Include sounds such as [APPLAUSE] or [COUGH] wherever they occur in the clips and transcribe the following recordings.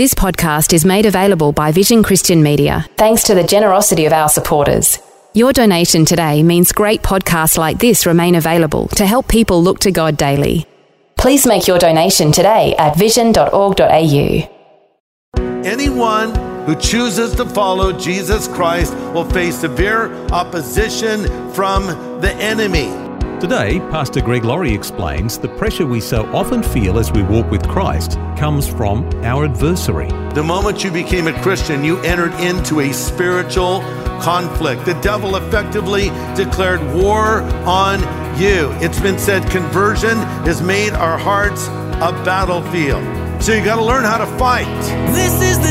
This podcast is made available by Vision Christian Media, thanks to the generosity of our supporters. Your donation today means great podcasts like this remain available to help people look to God daily. Please make your donation today at vision.org.au. Anyone who chooses to follow Jesus Christ will face severe opposition from the enemy. Today, Pastor Greg Laurie explains the pressure we so often feel as we walk with Christ comes from our adversary. The moment you became a Christian, you entered into a spiritual conflict. The devil effectively declared war on you. It's been said conversion has made our hearts a battlefield. So you got to learn how to fight. This is the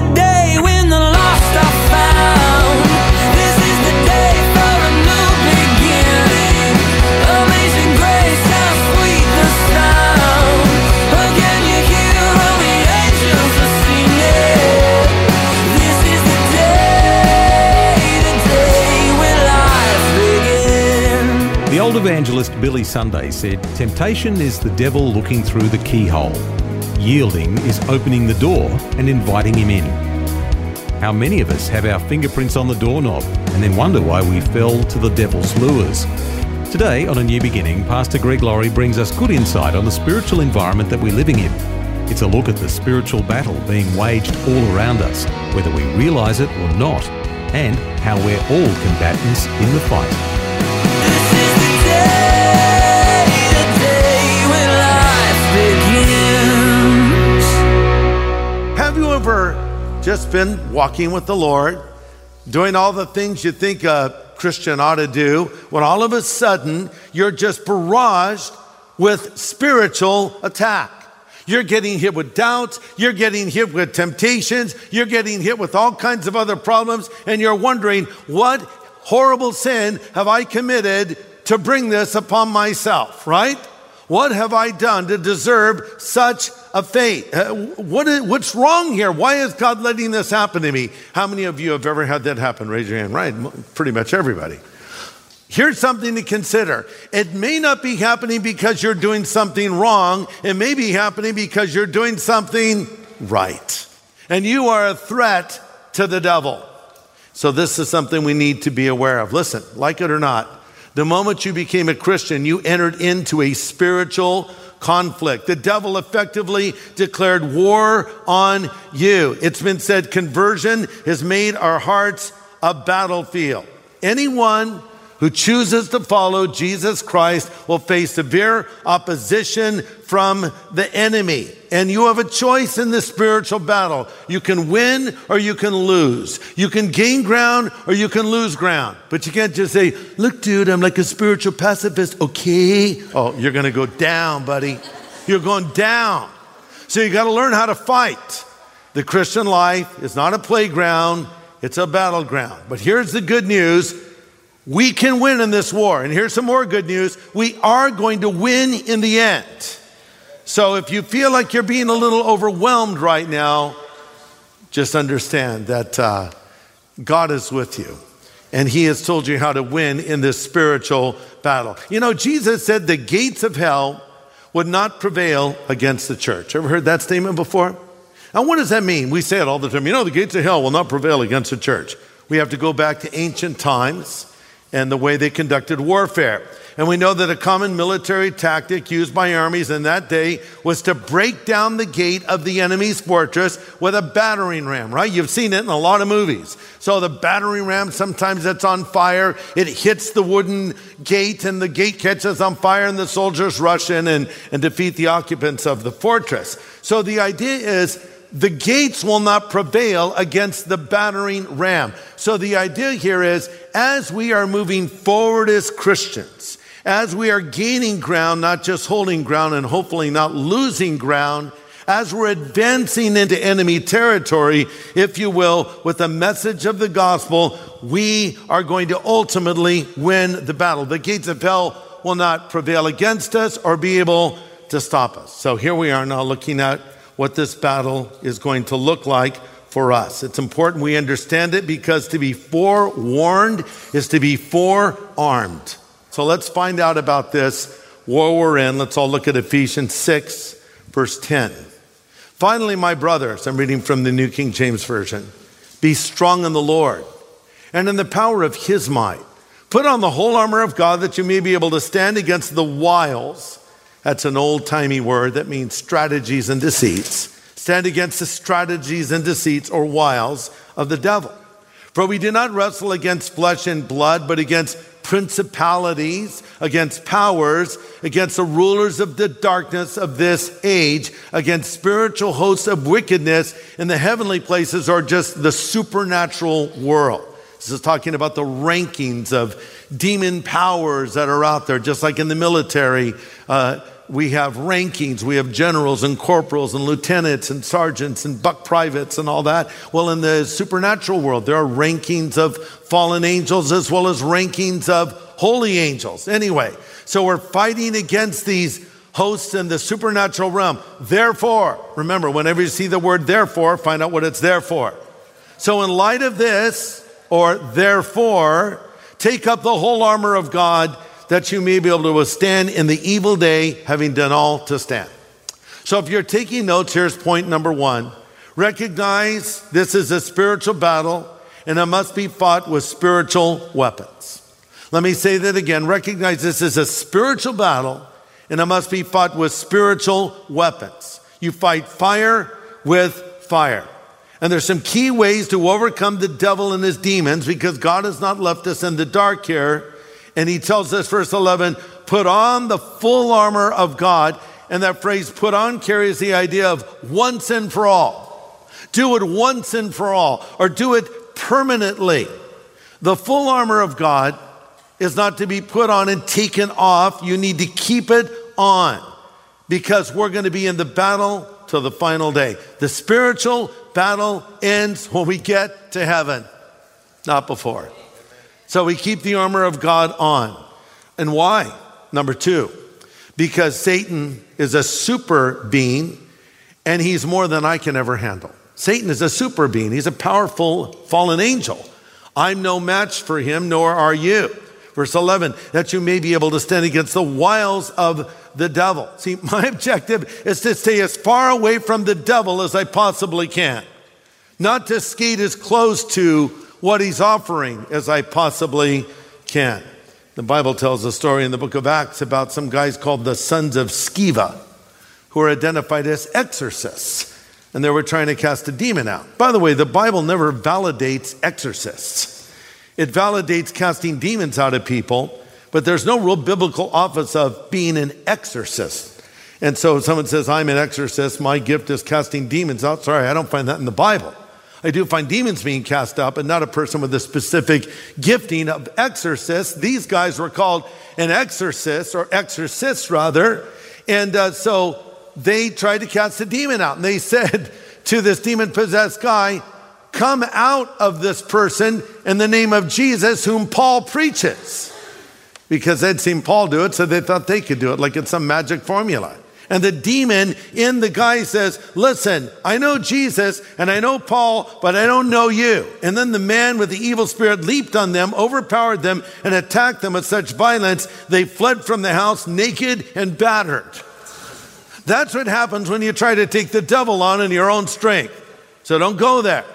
evangelist Billy Sunday said, Temptation is the devil looking through the keyhole. Yielding is opening the door and inviting him in. How many of us have our fingerprints on the doorknob and then wonder why we fell to the devil's lures? Today, on A New Beginning, Pastor Greg Laurie brings us good insight on the spiritual environment that we're living in. It's a look at the spiritual battle being waged all around us, whether we realise it or not, and how we're all combatants in the fight. Ever just been walking with the Lord, doing all the things you think a Christian ought to do, when all of a sudden you're just barraged with spiritual attack? You're getting hit with doubts, you're getting hit with temptations, you're getting hit with all kinds of other problems, and you're wondering, what horrible sin have I committed to bring this upon myself, right? What have I done to deserve such a fate? Uh, what is, what's wrong here? Why is God letting this happen to me? How many of you have ever had that happen? Raise your hand. Right, pretty much everybody. Here's something to consider. It may not be happening because you're doing something wrong. It may be happening because you're doing something right. And you are a threat to the devil. So, this is something we need to be aware of. Listen, like it or not, the moment you became a Christian, you entered into a spiritual conflict. The devil effectively declared war on you. It's been said conversion has made our hearts a battlefield. Anyone who chooses to follow Jesus Christ will face severe opposition from the enemy. And you have a choice in this spiritual battle. You can win or you can lose. You can gain ground or you can lose ground. But you can't just say, look, dude, I'm like a spiritual pacifist, okay? Oh, you're gonna go down, buddy. You're going down. So you gotta learn how to fight. The Christian life is not a playground, it's a battleground. But here's the good news we can win in this war. And here's some more good news we are going to win in the end. So if you feel like you're being a little overwhelmed right now, just understand that uh, God is with you. And he has told you how to win in this spiritual battle. You know, Jesus said the gates of hell would not prevail against the church. Ever heard that statement before? Now, what does that mean? We say it all the time. You know, the gates of hell will not prevail against the church. We have to go back to ancient times and the way they conducted warfare. And we know that a common military tactic used by armies in that day was to break down the gate of the enemy's fortress with a battering ram, right? You've seen it in a lot of movies. So the battering ram, sometimes it's on fire, it hits the wooden gate, and the gate catches on fire, and the soldiers rush in and, and defeat the occupants of the fortress. So the idea is the gates will not prevail against the battering ram. So the idea here is as we are moving forward as Christians, as we are gaining ground, not just holding ground and hopefully not losing ground, as we're advancing into enemy territory, if you will, with the message of the gospel, we are going to ultimately win the battle. The gates of hell will not prevail against us or be able to stop us. So here we are now looking at what this battle is going to look like for us. It's important we understand it because to be forewarned is to be forearmed. So let's find out about this war we're in. Let's all look at Ephesians 6, verse 10. Finally, my brothers, I'm reading from the New King James Version, be strong in the Lord and in the power of his might. Put on the whole armor of God that you may be able to stand against the wiles. That's an old timey word that means strategies and deceits stand against the strategies and deceits or wiles of the devil. For we do not wrestle against flesh and blood, but against principalities, against powers, against the rulers of the darkness of this age, against spiritual hosts of wickedness in the heavenly places or just the supernatural world. This is talking about the rankings of demon powers that are out there, just like in the military. Uh, we have rankings. We have generals and corporals and lieutenants and sergeants and buck privates and all that. Well, in the supernatural world, there are rankings of fallen angels as well as rankings of holy angels. Anyway, so we're fighting against these hosts in the supernatural realm. Therefore, remember, whenever you see the word therefore, find out what it's there for. So, in light of this, or therefore, take up the whole armor of God that you may be able to withstand in the evil day, having done all to stand. So if you're taking notes, here's point number one. Recognize this is a spiritual battle and it must be fought with spiritual weapons. Let me say that again. Recognize this is a spiritual battle and it must be fought with spiritual weapons. You fight fire with fire. And there's some key ways to overcome the devil and his demons because God has not left us in the dark here. And he tells us, verse 11, put on the full armor of God. And that phrase, put on, carries the idea of once and for all. Do it once and for all, or do it permanently. The full armor of God is not to be put on and taken off. You need to keep it on because we're going to be in the battle till the final day. The spiritual battle ends when we get to heaven, not before. So we keep the armor of God on. And why? Number two, because Satan is a super being and he's more than I can ever handle. Satan is a super being, he's a powerful fallen angel. I'm no match for him, nor are you. Verse 11, that you may be able to stand against the wiles of the devil. See, [LAUGHS] my objective is to stay as far away from the devil as I possibly can, not to skate as close to what he's offering as I possibly can. The Bible tells a story in the book of Acts about some guys called the sons of Sceva who are identified as exorcists. And they were trying to cast a demon out. By the way, the Bible never validates exorcists. It validates casting demons out of people, but there's no real biblical office of being an exorcist. And so someone says, I'm an exorcist, my gift is casting demons out. Sorry, I don't find that in the Bible. I do find demons being cast out, but not a person with a specific gifting of exorcist. These guys were called an exorcist, or exorcists rather. And uh, so they tried to cast a demon out. And they [LAUGHS] said to this demon possessed guy, Come out of this person in the name of Jesus, whom Paul preaches. Because they'd seen Paul do it, so they thought they could do it like it's some magic formula. And the demon in the guy says, Listen, I know Jesus and I know Paul, but I don't know you. And then the man with the evil spirit leaped on them, overpowered them, and attacked them with such violence, they fled from the house naked and battered. That's what happens when you try to take the devil on in your own strength. So don't go there.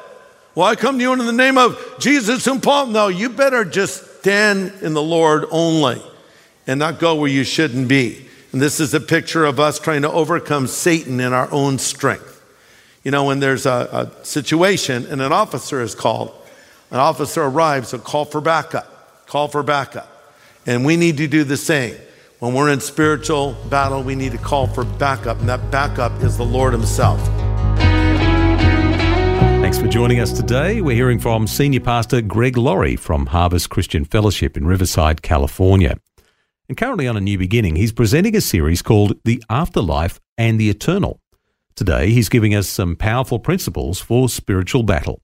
Well, I come to you in the name of Jesus and Paul. No, you better just stand in the Lord only and not go where you shouldn't be. And this is a picture of us trying to overcome Satan in our own strength. You know, when there's a, a situation and an officer is called, an officer arrives, so call for backup, call for backup. And we need to do the same. When we're in spiritual battle, we need to call for backup, and that backup is the Lord Himself. Thanks for joining us today. We're hearing from Senior Pastor Greg Laurie from Harvest Christian Fellowship in Riverside, California. And currently on A New Beginning, he's presenting a series called The Afterlife and the Eternal. Today, he's giving us some powerful principles for spiritual battle.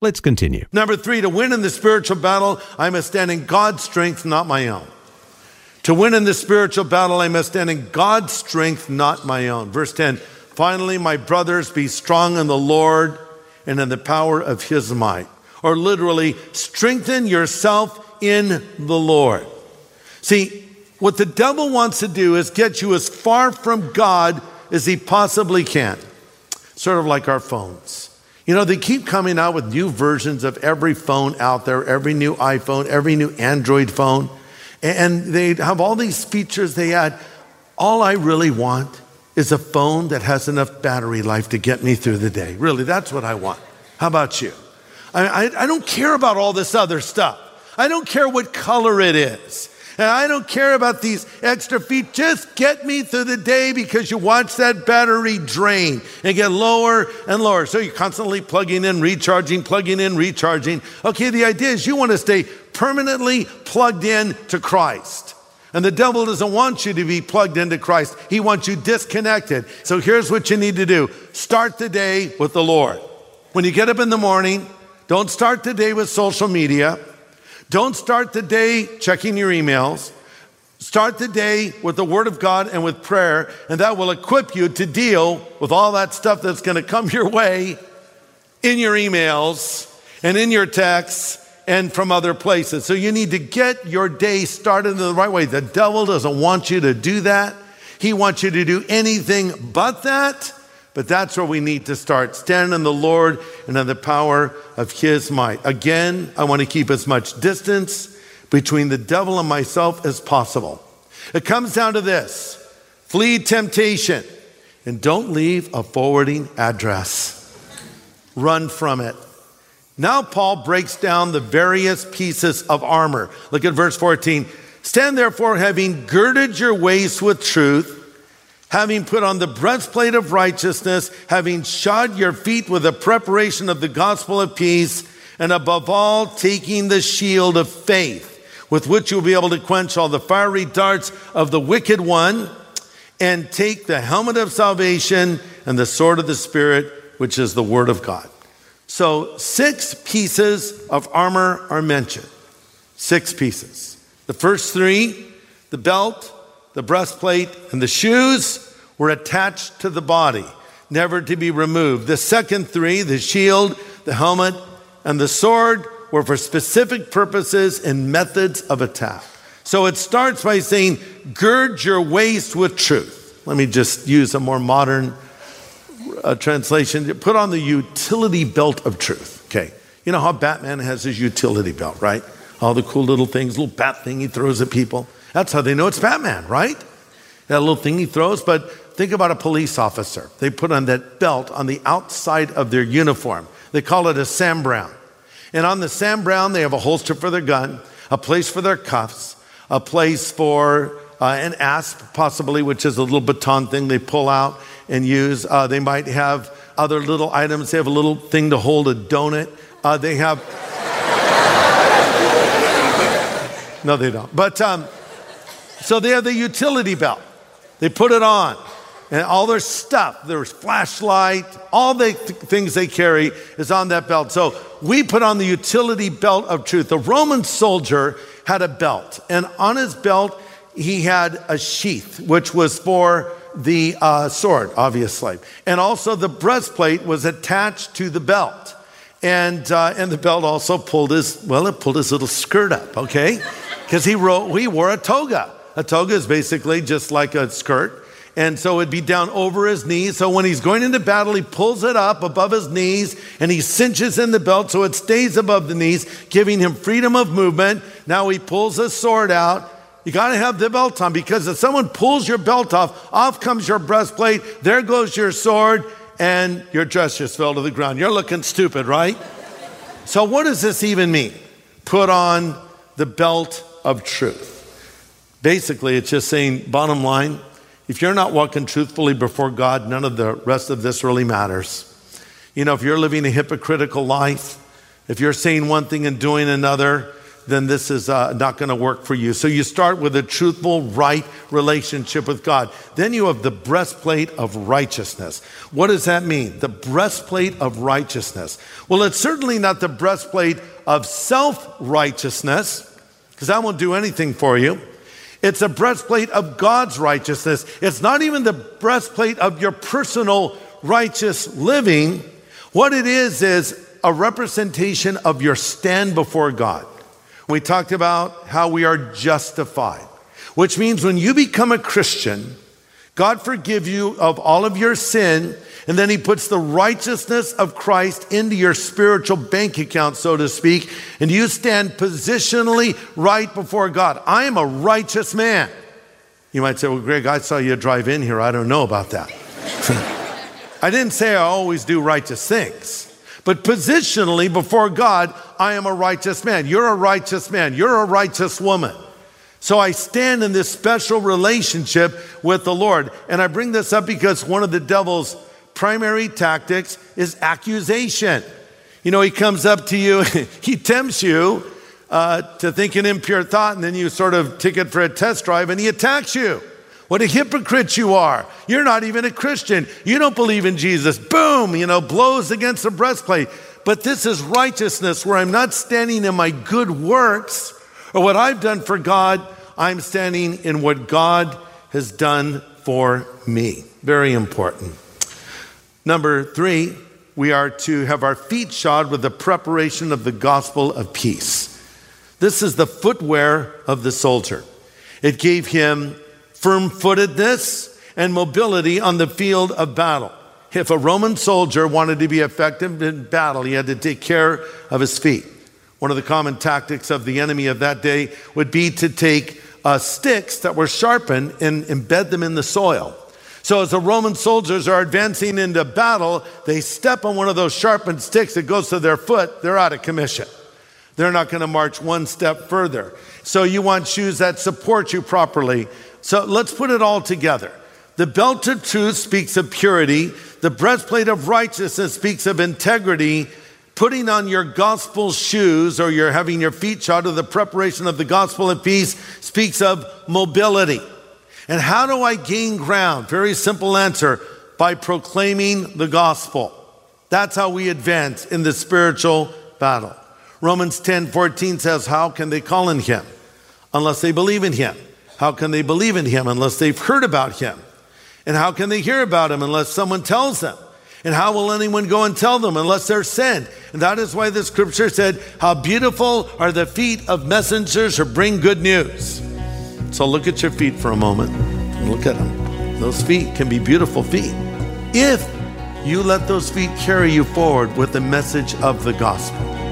Let's continue. Number three, to win in the spiritual battle, I must stand in God's strength, not my own. To win in the spiritual battle, I must stand in God's strength, not my own. Verse 10 Finally, my brothers, be strong in the Lord and in the power of his might. Or literally, strengthen yourself in the Lord. See, what the devil wants to do is get you as far from God as he possibly can. Sort of like our phones. You know, they keep coming out with new versions of every phone out there, every new iPhone, every new Android phone. And they have all these features they add. All I really want is a phone that has enough battery life to get me through the day. Really, that's what I want. How about you? I, I, I don't care about all this other stuff. I don't care what color it is. And I don't care about these extra feet. Just get me through the day because you watch that battery drain and get lower and lower. So you're constantly plugging in, recharging, plugging in, recharging. Okay, the idea is you want to stay permanently plugged in to Christ. And the devil doesn't want you to be plugged into Christ. He wants you disconnected. So here's what you need to do. Start the day with the Lord. When you get up in the morning, don't start the day with social media. Don't start the day checking your emails. Start the day with the Word of God and with prayer, and that will equip you to deal with all that stuff that's going to come your way in your emails and in your texts and from other places. So you need to get your day started in the right way. The devil doesn't want you to do that. He wants you to do anything but that. But that's where we need to start. Stand in the Lord and in the power of His might. Again, I want to keep as much distance between the devil and myself as possible. It comes down to this flee temptation and don't leave a forwarding address. Run from it. Now, Paul breaks down the various pieces of armor. Look at verse 14. Stand therefore, having girded your waist with truth having put on the breastplate of righteousness, having shod your feet with the preparation of the gospel of peace, and above all, taking the shield of faith, with which you'll be able to quench all the fiery darts of the wicked one, and take the helmet of salvation and the sword of the Spirit, which is the word of God. So, six pieces of armor are mentioned. Six pieces. The first three the belt, the breastplate, and the shoes were attached to the body, never to be removed. The second three, the shield, the helmet, and the sword, were for specific purposes and methods of attack. So it starts by saying, gird your waist with truth. Let me just use a more modern uh, translation. Put on the utility belt of truth. Okay. You know how Batman has his utility belt, right? All the cool little things, little bat thing he throws at people. That's how they know it's Batman, right? That little thing he throws. But think about a police officer. They put on that belt on the outside of their uniform. They call it a Sam Browne. And on the Sam Browne, they have a holster for their gun, a place for their cuffs, a place for uh, an asp, possibly, which is a little baton thing they pull out and use. Uh, they might have other little items. They have a little thing to hold a donut. Uh, they have. [LAUGHS] no, they don't. But um, so they have the utility belt. They put it on. And all their stuff, their flashlight, all the th- things they carry is on that belt. So we put on the utility belt of truth. The Roman soldier had a belt, and on his belt, he had a sheath, which was for the uh, sword, obviously. And also the breastplate was attached to the belt. And, uh, and the belt also pulled his, well, it pulled his little skirt up, okay? [LAUGHS] Because he, wrote, he wore a toga. A toga is basically just like a skirt. And so it'd be down over his knees. So when he's going into battle, he pulls it up above his knees and he cinches in the belt so it stays above the knees, giving him freedom of movement. Now he pulls his sword out. You got to have the belt on because if someone pulls your belt off, off comes your breastplate, there goes your sword, and your dress just fell to the ground. You're looking stupid, right? So, what does this even mean? Put on the belt of truth. Basically, it's just saying, bottom line, if you're not walking truthfully before God, none of the rest of this really matters. You know, if you're living a hypocritical life, if you're saying one thing and doing another, then this is uh, not going to work for you. So you start with a truthful, right relationship with God. Then you have the breastplate of righteousness. What does that mean? The breastplate of righteousness. Well, it's certainly not the breastplate of self righteousness, because that won't do anything for you. It's a breastplate of God's righteousness. It's not even the breastplate of your personal righteous living. What it is, is a representation of your stand before God. We talked about how we are justified, which means when you become a Christian, God forgive you of all of your sin, and then he puts the righteousness of Christ into your spiritual bank account, so to speak, and you stand positionally right before God. I am a righteous man. You might say, Well, Greg, I saw you drive in here. I don't know about that. [LAUGHS] I didn't say I always do righteous things. But positionally before God, I am a righteous man. You're a righteous man. You're a righteous woman. So I stand in this special relationship with the Lord. And I bring this up because one of the devil's primary tactics is accusation. You know, he comes up to you, [LAUGHS] he tempts you uh, to think an impure thought, and then you sort of take it for a test drive and he attacks you. What a hypocrite you are. You're not even a Christian. You don't believe in Jesus. Boom, you know, blows against the breastplate. But this is righteousness where I'm not standing in my good works or what I've done for God. I'm standing in what God has done for me. Very important. Number three, we are to have our feet shod with the preparation of the gospel of peace. This is the footwear of the soldier. It gave him firm footedness, and mobility on the field of battle. If a Roman soldier wanted to be effective in battle, he had to take care of his feet. One of the common tactics of the enemy of that day would be to take uh, sticks that were sharpened and embed them in the soil. So, as the Roman soldiers are advancing into battle, they step on one of those sharpened sticks that goes to their foot, they're out of commission. They're not going to march one step further. So, you want shoes that support you properly so let's put it all together. The belt of truth speaks of purity, the breastplate of righteousness speaks of integrity. Putting on your gospel shoes or you're having your feet shod of the preparation of the gospel of peace speaks of mobility. And how do I gain ground? Very simple answer by proclaiming the gospel. That's how we advance in the spiritual battle. Romans 10 14 says, How can they call in him unless they believe in him? How can they believe in him unless they've heard about him? And how can they hear about him unless someone tells them? And how will anyone go and tell them unless they're sent? And that is why the scripture said, How beautiful are the feet of messengers who bring good news. So look at your feet for a moment. Look at them. Those feet can be beautiful feet. If you let those feet carry you forward with the message of the gospel.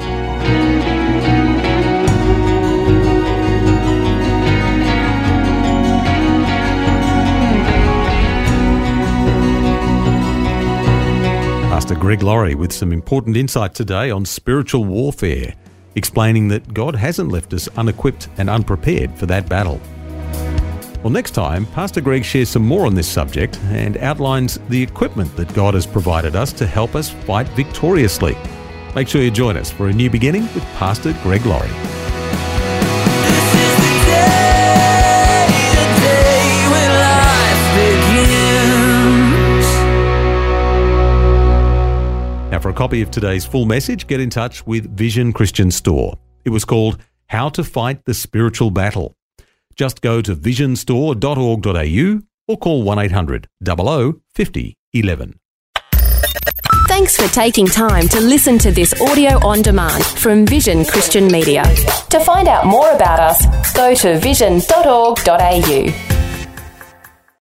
Pastor Greg Laurie with some important insight today on spiritual warfare, explaining that God hasn't left us unequipped and unprepared for that battle. Well, next time, Pastor Greg shares some more on this subject and outlines the equipment that God has provided us to help us fight victoriously. Make sure you join us for a new beginning with Pastor Greg Laurie. Copy of today's full message, get in touch with Vision Christian Store. It was called How to Fight the Spiritual Battle. Just go to visionstore.org.au or call 1 800 00 50 11. Thanks for taking time to listen to this audio on demand from Vision Christian Media. To find out more about us, go to vision.org.au.